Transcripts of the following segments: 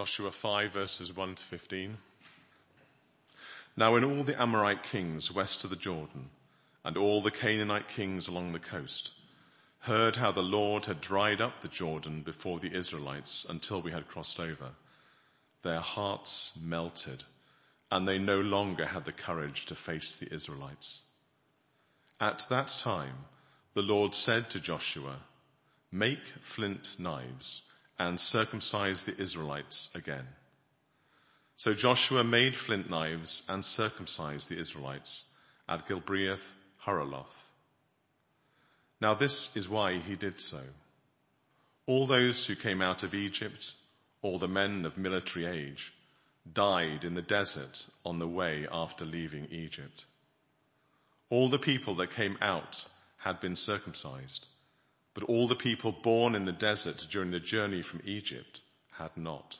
Joshua 5 verses 1 to 15. Now when all the Amorite kings west of the Jordan and all the Canaanite kings along the coast heard how the Lord had dried up the Jordan before the Israelites until we had crossed over, their hearts melted and they no longer had the courage to face the Israelites. At that time, the Lord said to Joshua, make flint knives and circumcise the Israelites again. So Joshua made flint knives and circumcised the Israelites at Gibeath Haaraloth. Now this is why he did so. All those who came out of Egypt, all the men of military age, died in the desert on the way after leaving Egypt. All the people that came out had been circumcised but all the people born in the desert during the journey from Egypt had not.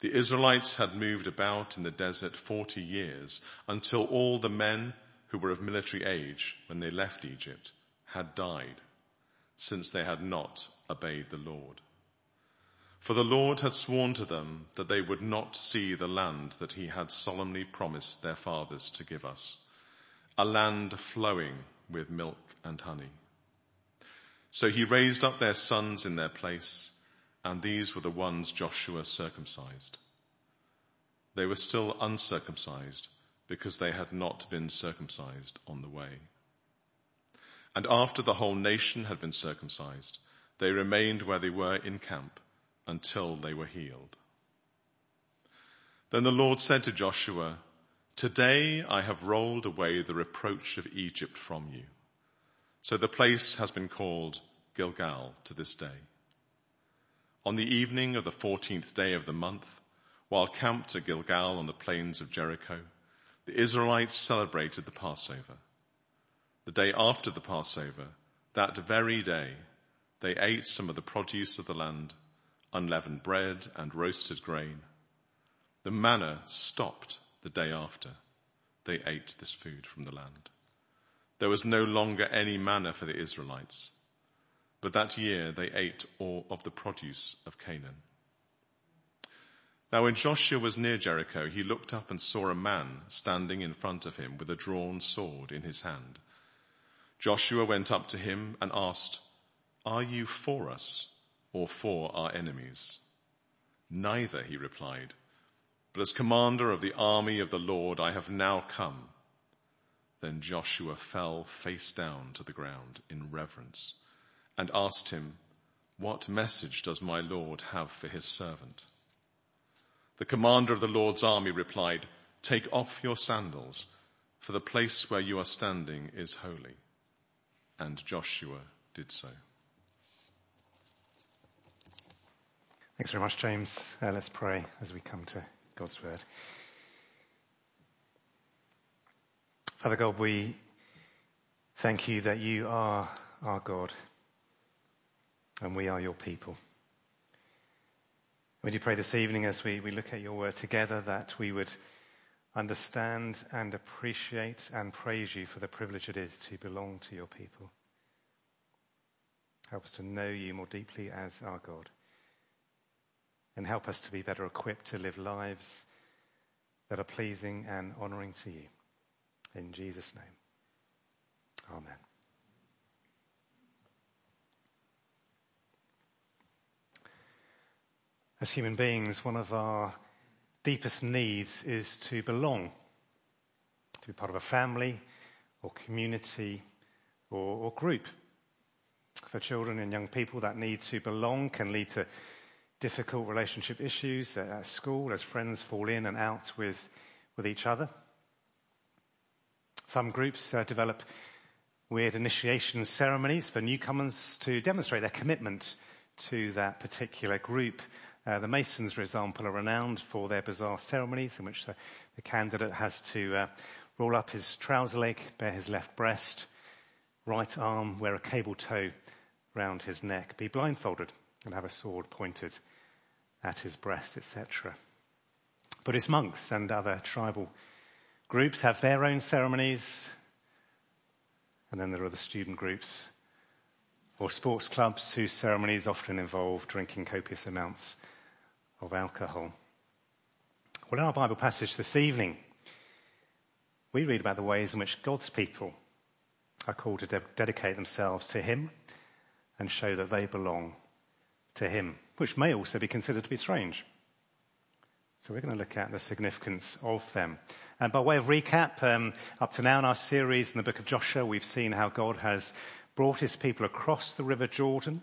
The Israelites had moved about in the desert 40 years until all the men who were of military age when they left Egypt had died since they had not obeyed the Lord. For the Lord had sworn to them that they would not see the land that he had solemnly promised their fathers to give us, a land flowing with milk and honey. So he raised up their sons in their place, and these were the ones Joshua circumcised. They were still uncircumcised because they had not been circumcised on the way. And after the whole nation had been circumcised, they remained where they were in camp until they were healed. Then the Lord said to Joshua, Today I have rolled away the reproach of Egypt from you. So the place has been called Gilgal to this day. On the evening of the 14th day of the month, while camped at Gilgal on the plains of Jericho, the Israelites celebrated the Passover. The day after the Passover, that very day, they ate some of the produce of the land, unleavened bread and roasted grain. The manna stopped the day after they ate this food from the land. There was no longer any manna for the Israelites, but that year they ate all of the produce of Canaan. Now when Joshua was near Jericho, he looked up and saw a man standing in front of him with a drawn sword in his hand. Joshua went up to him and asked, Are you for us or for our enemies? Neither, he replied, but as commander of the army of the Lord, I have now come. Then Joshua fell face down to the ground in reverence and asked him, What message does my Lord have for his servant? The commander of the Lord's army replied, Take off your sandals, for the place where you are standing is holy. And Joshua did so. Thanks very much, James. Uh, let's pray as we come to God's word. Father God, we thank you that you are our God and we are your people. Would you pray this evening as we, we look at your word together that we would understand and appreciate and praise you for the privilege it is to belong to your people. Help us to know you more deeply as our God. And help us to be better equipped to live lives that are pleasing and honoring to you. In Jesus' name. Amen. As human beings, one of our deepest needs is to belong, to be part of a family or community or, or group. For children and young people, that need to belong can lead to difficult relationship issues at school as friends fall in and out with, with each other. Some groups uh, develop weird initiation ceremonies for newcomers to demonstrate their commitment to that particular group. Uh, the Masons, for example, are renowned for their bizarre ceremonies in which the, the candidate has to uh, roll up his trouser leg, bare his left breast, right arm, wear a cable tow round his neck, be blindfolded, and have a sword pointed at his breast, etc. Buddhist monks and other tribal Groups have their own ceremonies, and then there are the student groups or sports clubs whose ceremonies often involve drinking copious amounts of alcohol. Well, in our Bible passage this evening, we read about the ways in which God's people are called to de- dedicate themselves to Him and show that they belong to Him, which may also be considered to be strange. So we're going to look at the significance of them. And by way of recap, um, up to now in our series in the book of Joshua, we've seen how God has brought his people across the river Jordan,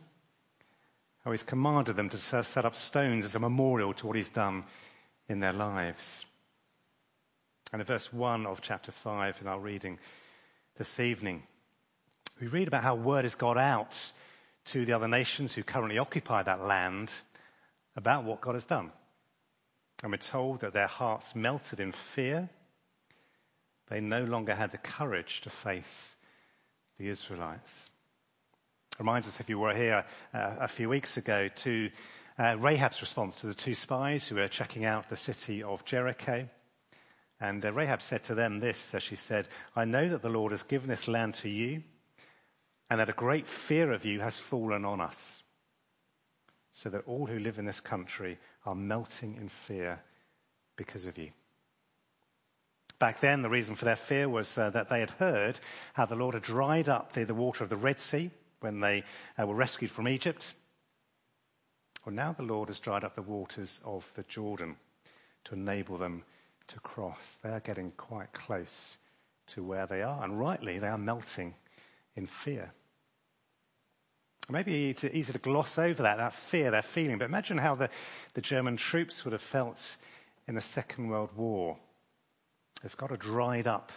how he's commanded them to set up stones as a memorial to what he's done in their lives. And in verse 1 of chapter 5 in our reading this evening, we read about how word has got out to the other nations who currently occupy that land about what God has done. And we're told that their hearts melted in fear. They no longer had the courage to face the Israelites. Reminds us, if you were here uh, a few weeks ago, to uh, Rahab's response to the two spies who were checking out the city of Jericho. And uh, Rahab said to them this, as she said, I know that the Lord has given this land to you, and that a great fear of you has fallen on us, so that all who live in this country are melting in fear because of you. Back then, the reason for their fear was uh, that they had heard how the Lord had dried up the, the water of the Red Sea when they uh, were rescued from Egypt. Well, now the Lord has dried up the waters of the Jordan to enable them to cross. They are getting quite close to where they are, and rightly, they are melting in fear. Maybe it's easy to gloss over that, that fear, that feeling, but imagine how the, the German troops would have felt in the Second World War. They've got to dried up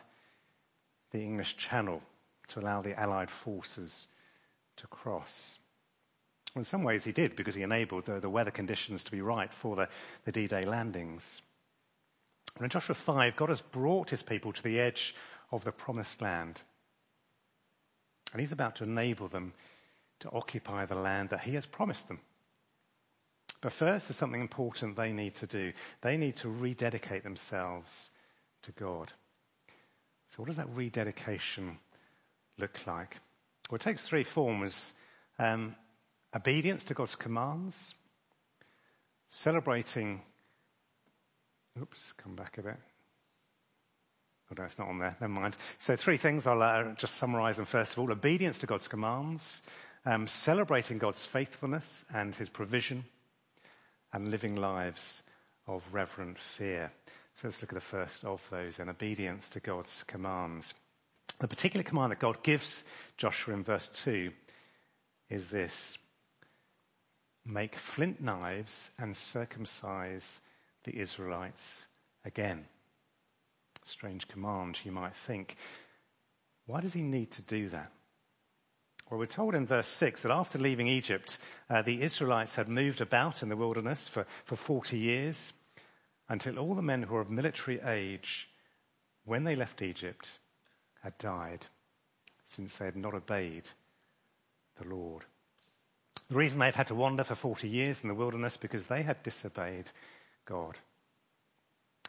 the English Channel to allow the Allied forces to cross. Well, in some ways he did because he enabled the, the weather conditions to be right for the, the D-Day landings. And in Joshua 5, God has brought his people to the edge of the promised land. And he's about to enable them to occupy the land that he has promised them. But first, there's something important they need to do. They need to rededicate themselves to God. So, what does that rededication look like? Well, it takes three forms um, obedience to God's commands, celebrating. Oops, come back a bit. Oh, no, it's not on there. Never mind. So, three things I'll uh, just summarize them first of all obedience to God's commands, um, celebrating God's faithfulness and his provision, and living lives of reverent fear. So let's look at the first of those in obedience to God's commands. The particular command that God gives Joshua in verse 2 is this make flint knives and circumcise the Israelites again. Strange command, you might think. Why does he need to do that? Well, we're told in verse 6 that after leaving Egypt, uh, the Israelites had moved about in the wilderness for, for 40 years until all the men who were of military age, when they left Egypt, had died, since they had not obeyed the Lord. The reason they've had to wander for 40 years in the wilderness because they had disobeyed God.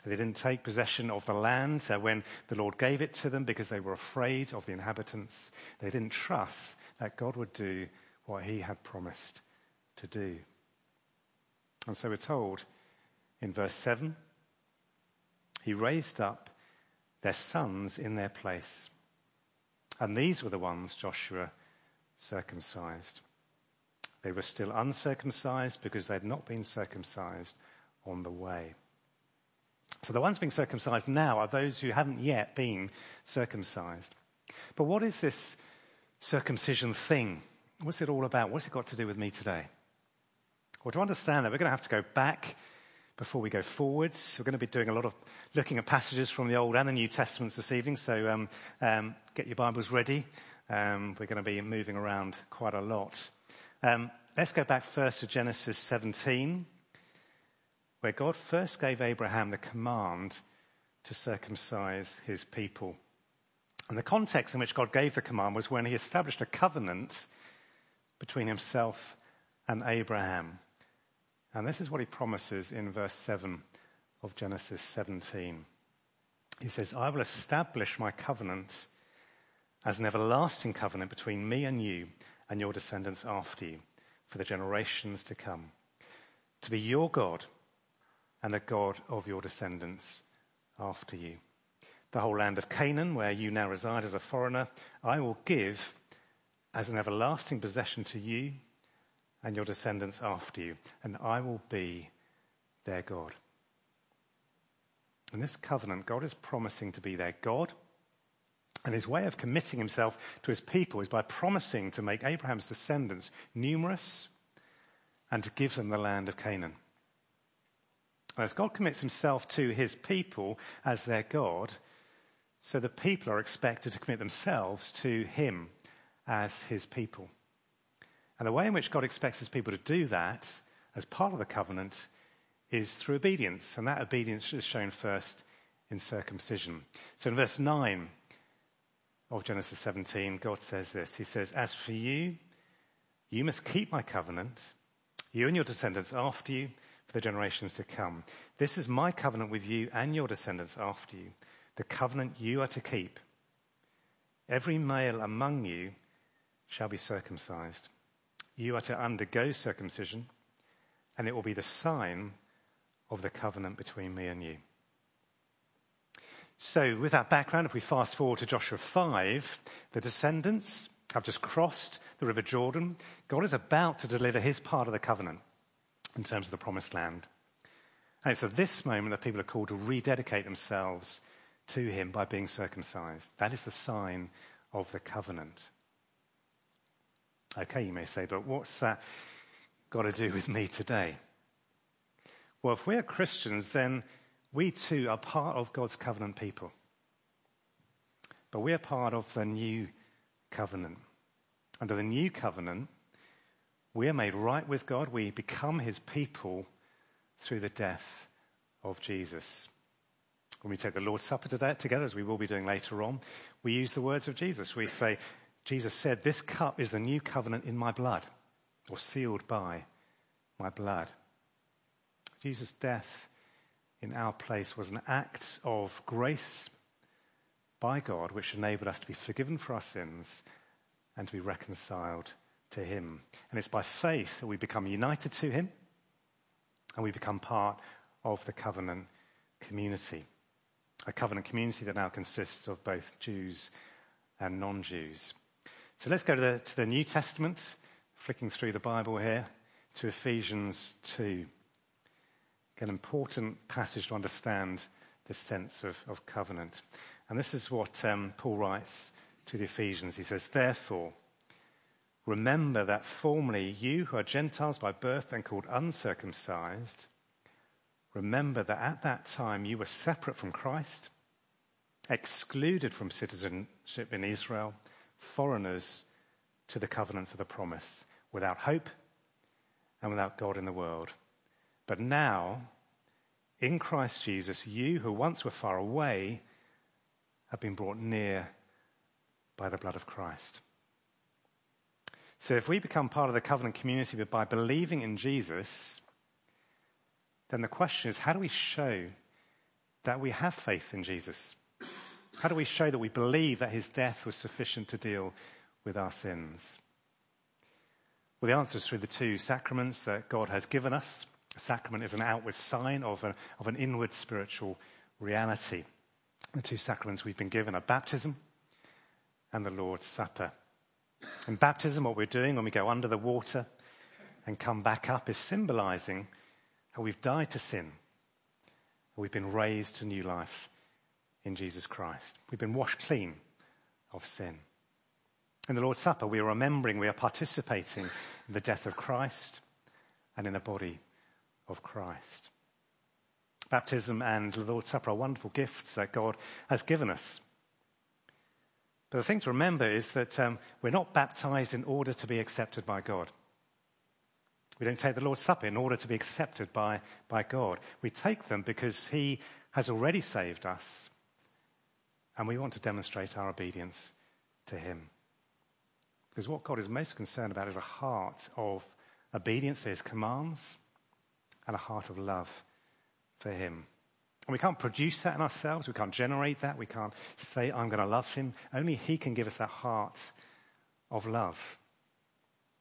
They didn't take possession of the land when the Lord gave it to them because they were afraid of the inhabitants. They didn't trust that God would do what he had promised to do. And so we're told in verse 7 he raised up their sons in their place. And these were the ones Joshua circumcised. They were still uncircumcised because they had not been circumcised on the way. So the ones being circumcised now are those who haven't yet been circumcised. But what is this circumcision thing? What's it all about? What's it got to do with me today? Well, to understand that, we're going to have to go back before we go forwards. We're going to be doing a lot of looking at passages from the Old and the New Testaments this evening, so um, um, get your Bibles ready. Um, we're going to be moving around quite a lot. Um, let's go back first to Genesis 17 where God first gave Abraham the command to circumcise his people. And the context in which God gave the command was when he established a covenant between himself and Abraham. And this is what he promises in verse 7 of Genesis 17. He says, I will establish my covenant as an everlasting covenant between me and you and your descendants after you for the generations to come. To be your God and the God of your descendants after you. The whole land of Canaan, where you now reside as a foreigner, I will give as an everlasting possession to you and your descendants after you, and I will be their God. In this covenant, God is promising to be their God. And his way of committing himself to his people is by promising to make Abraham's descendants numerous and to give them the land of Canaan. As God commits himself to his people as their God, so the people are expected to commit themselves to him as his people. And the way in which God expects his people to do that, as part of the covenant, is through obedience. And that obedience is shown first in circumcision. So in verse 9 of Genesis 17, God says this He says, As for you, you must keep my covenant, you and your descendants after you, for the generations to come. This is my covenant with you and your descendants after you, the covenant you are to keep. Every male among you shall be circumcised. You are to undergo circumcision, and it will be the sign of the covenant between me and you. So, with that background, if we fast forward to Joshua 5, the descendants have just crossed the River Jordan. God is about to deliver his part of the covenant in terms of the promised land. And it's at this moment that people are called to rededicate themselves to him by being circumcised. That is the sign of the covenant. Okay, you may say, but what's that got to do with me today? Well, if we're Christians, then we too are part of God's covenant people. But we are part of the new covenant. Under the new covenant, we are made right with God. We become his people through the death of Jesus. When we take the Lord's Supper today, together, as we will be doing later on, we use the words of Jesus. We say, Jesus said, This cup is the new covenant in my blood, or sealed by my blood. Jesus' death in our place was an act of grace by God, which enabled us to be forgiven for our sins and to be reconciled to Him. And it's by faith that we become united to Him and we become part of the covenant community. A covenant community that now consists of both Jews and non Jews. So let's go to the, to the New Testament, flicking through the Bible here to Ephesians 2. An important passage to understand the sense of, of covenant. And this is what um, Paul writes to the Ephesians. He says, Therefore, remember that formerly you who are Gentiles by birth and called uncircumcised, remember that at that time you were separate from Christ, excluded from citizenship in Israel, foreigners to the covenants of the promise, without hope and without God in the world. But now, in Christ Jesus, you who once were far away have been brought near by the blood of Christ. So if we become part of the covenant community by believing in Jesus, then the question is how do we show that we have faith in Jesus? How do we show that we believe that his death was sufficient to deal with our sins? Well, the answer is through the two sacraments that God has given us. A sacrament is an outward sign of, a, of an inward spiritual reality. The two sacraments we've been given are baptism and the Lord's Supper. In baptism, what we're doing when we go under the water and come back up is symbolizing how we've died to sin. We've been raised to new life in Jesus Christ. We've been washed clean of sin. In the Lord's Supper, we are remembering, we are participating in the death of Christ and in the body of Christ. Baptism and the Lord's Supper are wonderful gifts that God has given us. But the thing to remember is that um, we're not baptized in order to be accepted by God. We don't take the Lord's Supper in order to be accepted by, by God. We take them because He has already saved us, and we want to demonstrate our obedience to Him. Because what God is most concerned about is a heart of obedience to His commands and a heart of love for Him. And we can't produce that in ourselves. We can't generate that. We can't say, I'm going to love Him. Only He can give us that heart of love.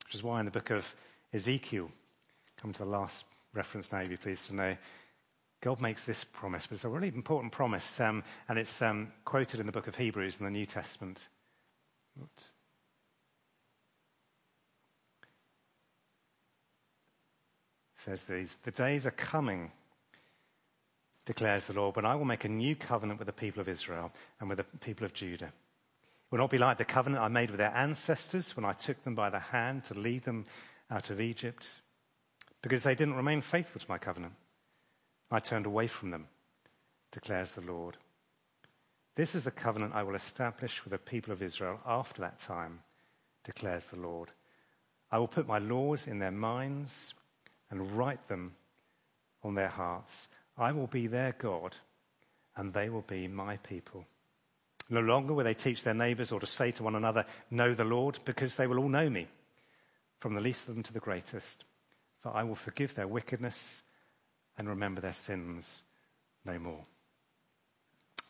Which is why in the book of Ezekiel, come to the last reference now, you please, today, God makes this promise, but it's a really important promise, um, and it's um, quoted in the book of Hebrews in the New Testament. Oops. says these The days are coming, declares the Lord, when I will make a new covenant with the people of Israel and with the people of Judah. It will not be like the covenant I made with their ancestors when I took them by the hand to lead them out of Egypt, because they didn't remain faithful to my covenant. I turned away from them, declares the Lord. This is the covenant I will establish with the people of Israel after that time, declares the Lord. I will put my laws in their minds and write them on their hearts. I will be their God, and they will be my people. No longer will they teach their neighbors or to say to one another, Know the Lord, because they will all know me, from the least of them to the greatest. For I will forgive their wickedness and remember their sins no more.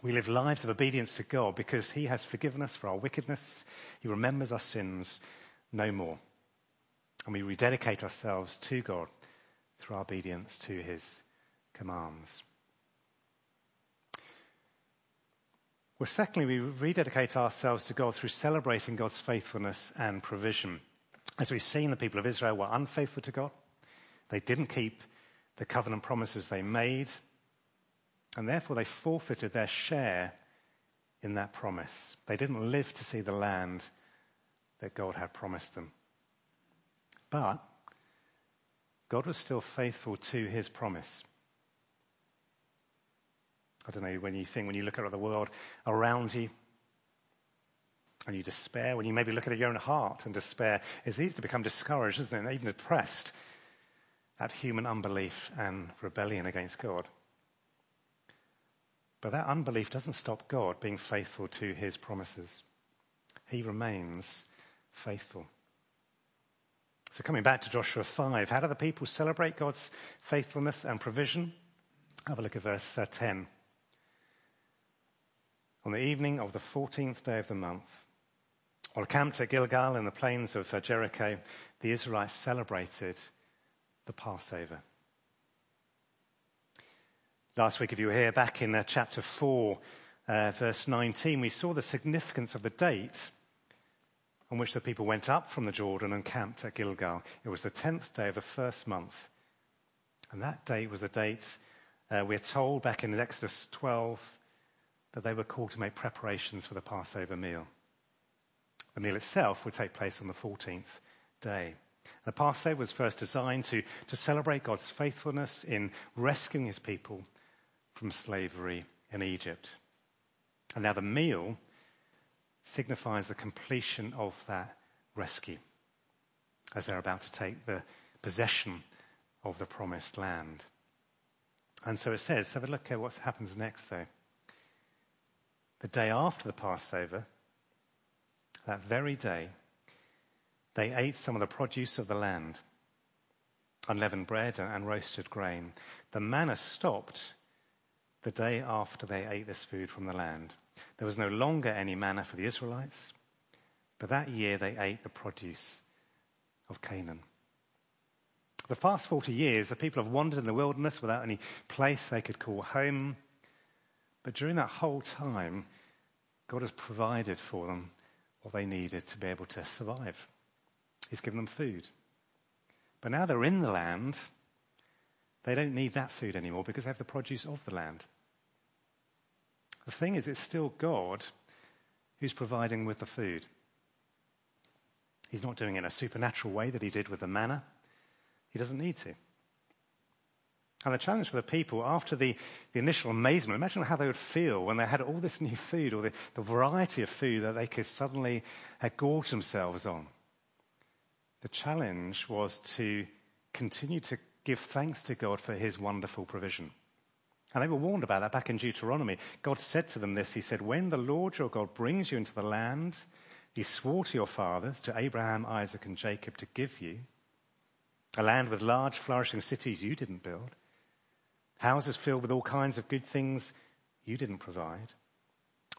We live lives of obedience to God because He has forgiven us for our wickedness. He remembers our sins no more. And we rededicate ourselves to God through our obedience to His commands. Well, secondly, we rededicate ourselves to God through celebrating God's faithfulness and provision. As we've seen, the people of Israel were unfaithful to God. They didn't keep the covenant promises they made, and therefore they forfeited their share in that promise. They didn't live to see the land that God had promised them. But God was still faithful to his promise. I don't know, when you think, when you look at the world around you, and you despair, when you maybe look at your own heart and despair, it's easy to become discouraged, isn't it? And even depressed at human unbelief and rebellion against God. But that unbelief doesn't stop God being faithful to his promises. He remains faithful. So coming back to Joshua 5, how do the people celebrate God's faithfulness and provision? Have a look at verse uh, 10. On the evening of the 14th day of the month, while camped at Gilgal in the plains of uh, Jericho, the Israelites celebrated the Passover. Last week, if you were here, back in uh, chapter 4, uh, verse 19, we saw the significance of the date on which the people went up from the Jordan and camped at Gilgal. It was the 10th day of the first month. And that date was the date uh, we're told back in Exodus 12 that they were called to make preparations for the Passover meal. The meal itself would take place on the 14th day. The Passover was first designed to, to celebrate God's faithfulness in rescuing his people from slavery in Egypt. And now the meal signifies the completion of that rescue as they're about to take the possession of the promised land. And so it says, have a look at what happens next though. The day after the Passover, that very day, they ate some of the produce of the land, unleavened bread and roasted grain. The manna stopped the day after they ate this food from the land. There was no longer any manna for the Israelites, but that year they ate the produce of Canaan. The past 40 years, the people have wandered in the wilderness without any place they could call home. But during that whole time, God has provided for them what they needed to be able to survive. He's given them food. But now they're in the land, they don't need that food anymore because they have the produce of the land. The thing is, it's still God who's providing with the food. He's not doing it in a supernatural way that he did with the manna. He doesn't need to. And the challenge for the people after the, the initial amazement, imagine how they would feel when they had all this new food or the, the variety of food that they could suddenly have gorged themselves on. The challenge was to continue to give thanks to God for his wonderful provision. And they were warned about that back in Deuteronomy. God said to them this He said, When the Lord your God brings you into the land he swore to your fathers, to Abraham, Isaac, and Jacob, to give you, a land with large, flourishing cities you didn't build, houses filled with all kinds of good things you didn't provide,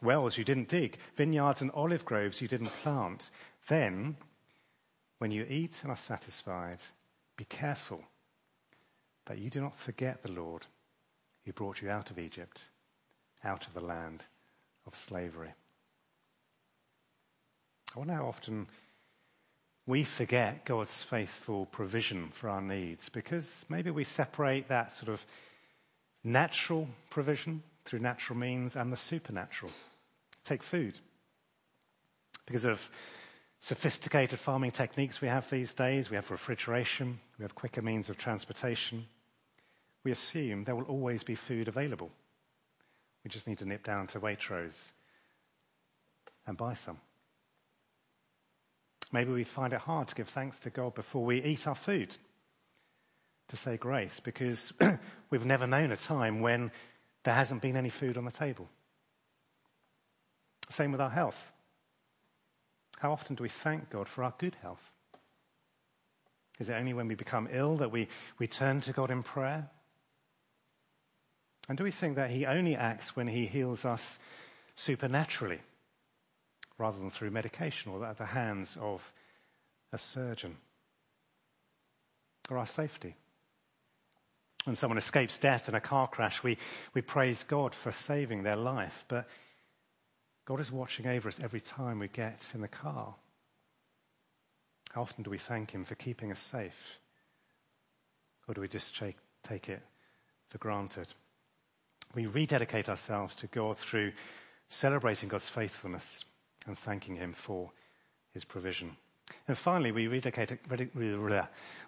wells you didn't dig, vineyards and olive groves you didn't plant, then, when you eat and are satisfied, be careful that you do not forget the Lord who brought you out of Egypt, out of the land of slavery. I wonder how often we forget God's faithful provision for our needs because maybe we separate that sort of natural provision through natural means and the supernatural. Take food. Because of sophisticated farming techniques we have these days, we have refrigeration, we have quicker means of transportation, we assume there will always be food available. We just need to nip down to Waitrose and buy some. Maybe we find it hard to give thanks to God before we eat our food, to say grace, because we've never known a time when there hasn't been any food on the table. Same with our health. How often do we thank God for our good health? Is it only when we become ill that we, we turn to God in prayer? And do we think that He only acts when He heals us supernaturally rather than through medication or at the hands of a surgeon? Or our safety? When someone escapes death in a car crash, we, we praise God for saving their life. But God is watching over us every time we get in the car. How often do we thank Him for keeping us safe? Or do we just take, take it for granted? We rededicate ourselves to God through celebrating God's faithfulness and thanking Him for His provision. And finally, we rededicate,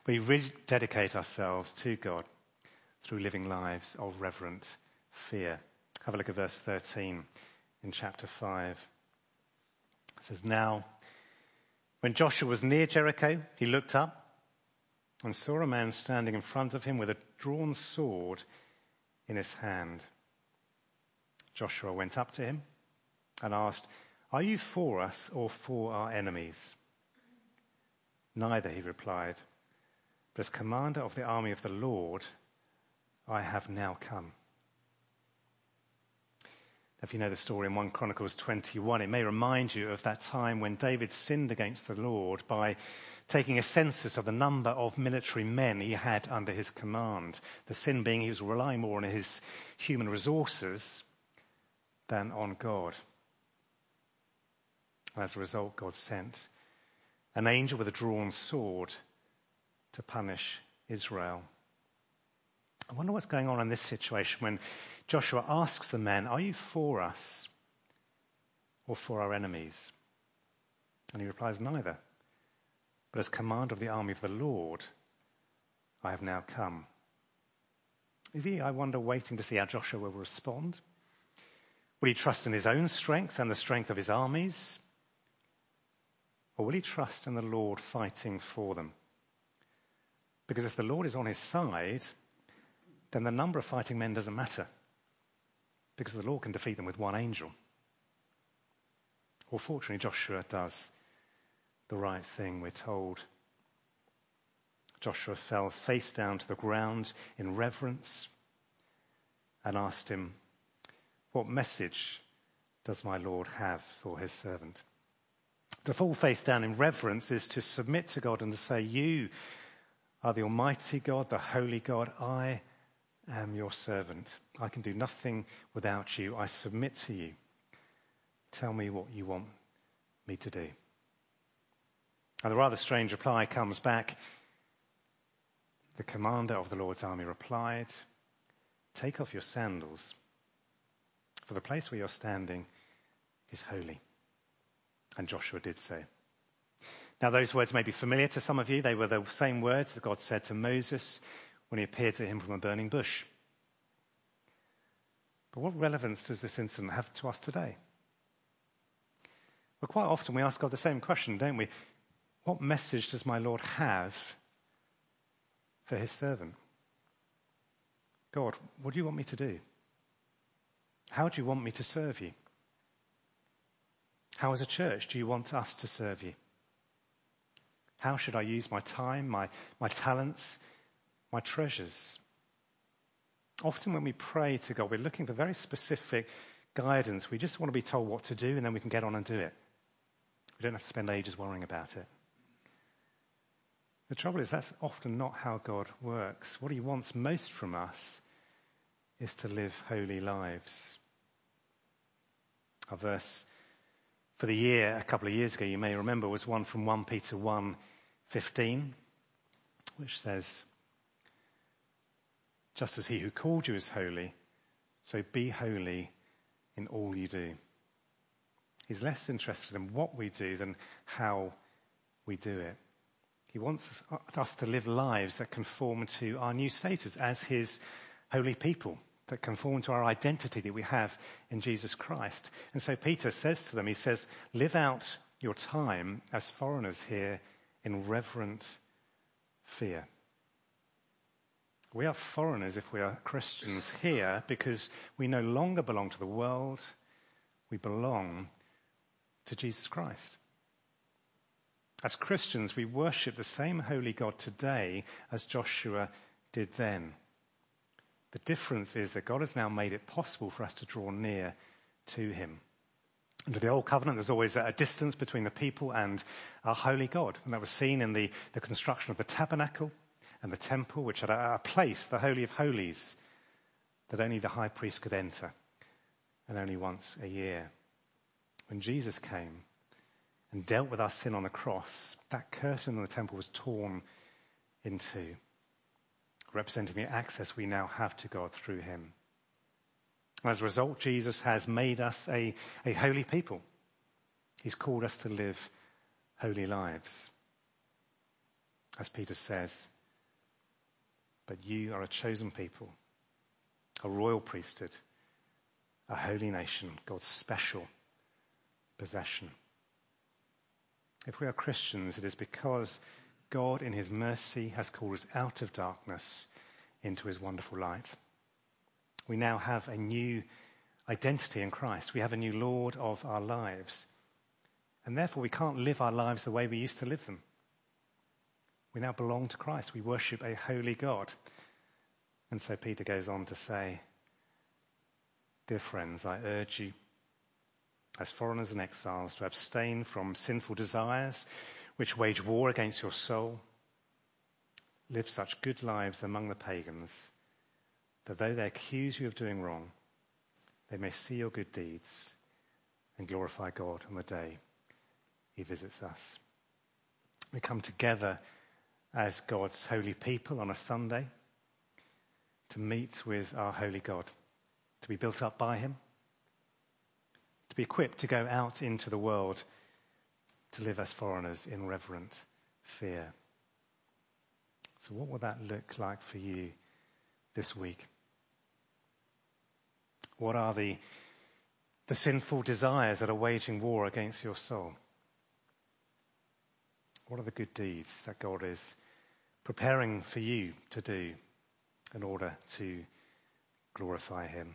we rededicate ourselves to God through living lives of reverent fear. Have a look at verse 13 in chapter 5. It says, Now, when Joshua was near Jericho, he looked up and saw a man standing in front of him with a drawn sword in his hand. Joshua went up to him and asked, Are you for us or for our enemies? Neither, he replied, but as commander of the army of the Lord, I have now come. If you know the story in 1 Chronicles 21, it may remind you of that time when David sinned against the Lord by taking a census of the number of military men he had under his command. The sin being he was relying more on his human resources than on God. As a result, God sent an angel with a drawn sword to punish Israel. I wonder what's going on in this situation when Joshua asks the men, Are you for us or for our enemies? And he replies, Neither. But as commander of the army of the Lord, I have now come. Is he, I wonder, waiting to see how Joshua will respond? Will he trust in his own strength and the strength of his armies? Or will he trust in the Lord fighting for them? Because if the Lord is on his side, then the number of fighting men doesn't matter because the Lord can defeat them with one angel. Well, fortunately, Joshua does the right thing, we're told. Joshua fell face down to the ground in reverence and asked him, What message does my Lord have for his servant? To fall face down in reverence is to submit to God and to say, You are the Almighty God, the Holy God. I am your servant. I can do nothing without you. I submit to you. Tell me what you want me to do. And the rather strange reply comes back. The commander of the Lord's army replied, Take off your sandals, for the place where you're standing is holy. And Joshua did so. Now, those words may be familiar to some of you. They were the same words that God said to Moses when he appeared to him from a burning bush. But what relevance does this incident have to us today? Well, quite often we ask God the same question, don't we? What message does my Lord have for his servant? God, what do you want me to do? How do you want me to serve you? How, as a church, do you want us to serve you? How should I use my time, my, my talents, my treasures. Often when we pray to God, we're looking for very specific guidance. We just want to be told what to do and then we can get on and do it. We don't have to spend ages worrying about it. The trouble is, that's often not how God works. What He wants most from us is to live holy lives. Our verse for the year a couple of years ago, you may remember, was one from 1 Peter 1 15, which says, Just as he who called you is holy, so be holy in all you do. He's less interested in what we do than how we do it. He wants us to live lives that conform to our new status as his holy people that conform to our identity that we have in Jesus Christ. And so Peter says to them, he says, live out your time as foreigners here in reverent fear. We are foreigners if we are Christians here because we no longer belong to the world. We belong to Jesus Christ. As Christians, we worship the same holy God today as Joshua did then. The difference is that God has now made it possible for us to draw near to Him. Under the Old Covenant, there's always a distance between the people and our holy God. And that was seen in the, the construction of the tabernacle and the temple, which had a, place, the Holy of Holies, that only the high priest could enter, and only once a year. When Jesus came and dealt with our sin on the cross, that curtain in the temple was torn in two representing the access we now have to God through him. as a result, Jesus has made us a, a holy people. He's called us to live holy lives. As Peter says, but you are a chosen people, a royal priesthood, a holy nation, God's special possession. If we are Christians, it is because God, in his mercy, has called us out of darkness into his wonderful light. We now have a new identity in Christ. We have a new Lord of our lives. And therefore, we can't live our lives the way we used to live them. We now belong to Christ. We worship a holy God. And so Peter goes on to say, Dear friends, I urge you, as foreigners and exiles, to abstain from sinful desires which wage war against your soul. Live such good lives among the pagans that though they accuse you of doing wrong, they may see your good deeds and glorify God on the day he visits us. We come together as God's holy people on a Sunday to meet with our holy God, to be built up by him, to be equipped to go out into the world to live as foreigners in reverent fear. So, what will that look like for you this week? What are the, the sinful desires that are waging war against your soul? What are the good deeds that God is preparing for you to do in order to glorify Him?